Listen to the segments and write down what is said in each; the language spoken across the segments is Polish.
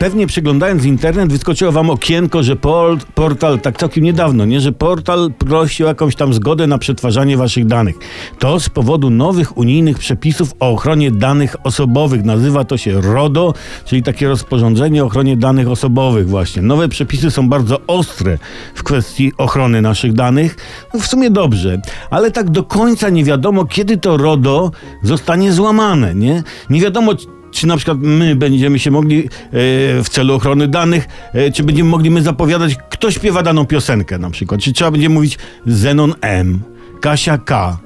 pewnie przeglądając internet wyskoczyło wam okienko, że pol, portal, tak całkiem niedawno, nie, że portal prosi o jakąś tam zgodę na przetwarzanie waszych danych. To z powodu nowych unijnych przepisów o ochronie danych osobowych. Nazywa to się RODO, czyli takie rozporządzenie o ochronie danych osobowych właśnie. Nowe przepisy są bardzo ostre w kwestii ochrony naszych danych. No w sumie dobrze, ale tak do końca nie wiadomo, kiedy to RODO zostanie złamane, nie? Nie wiadomo, czy na przykład my będziemy się mogli e, w celu ochrony danych, e, czy będziemy mogli my zapowiadać, kto śpiewa daną piosenkę na przykład, czy trzeba będzie mówić Zenon M, Kasia K.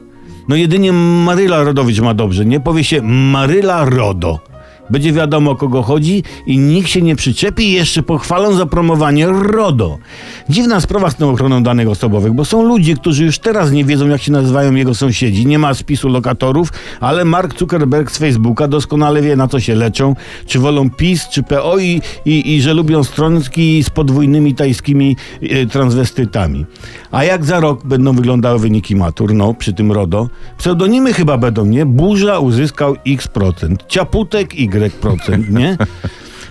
No jedynie Maryla Rodowicz ma dobrze, nie? Powie się Maryla Rodo. Będzie wiadomo o kogo chodzi i nikt się nie przyczepi i jeszcze pochwalą za promowanie RODO. Dziwna sprawa z tą ochroną danych osobowych, bo są ludzie, którzy już teraz nie wiedzą jak się nazywają jego sąsiedzi. Nie ma spisu lokatorów, ale Mark Zuckerberg z Facebooka doskonale wie na co się leczą. Czy wolą PiS, czy PO i, i, i że lubią stronki z podwójnymi tajskimi e, transwestytami. A jak za rok będą wyglądały wyniki matur, no przy tym RODO? Pseudonimy chyba będą, nie? Burza uzyskał x procent, Ciaputek y procent, nie?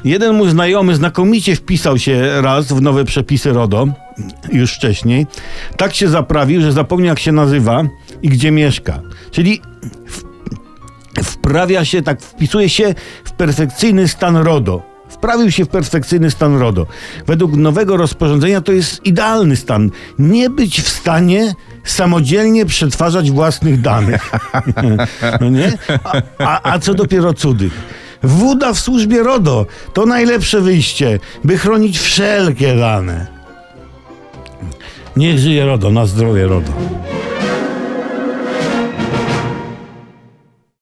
Jeden mój znajomy znakomicie wpisał się raz w nowe przepisy RODO, już wcześniej. Tak się zaprawił, że zapomniał jak się nazywa i gdzie mieszka. Czyli wprawia się, tak wpisuje się w perfekcyjny stan RODO. Wprawił się w perfekcyjny stan RODO. Według nowego rozporządzenia to jest idealny stan. Nie być w stanie samodzielnie przetwarzać własnych danych. no nie? A, a, a co dopiero cudy? Wuda w służbie RODO to najlepsze wyjście, by chronić wszelkie dane. Niech żyje RODO, na zdrowie RODO.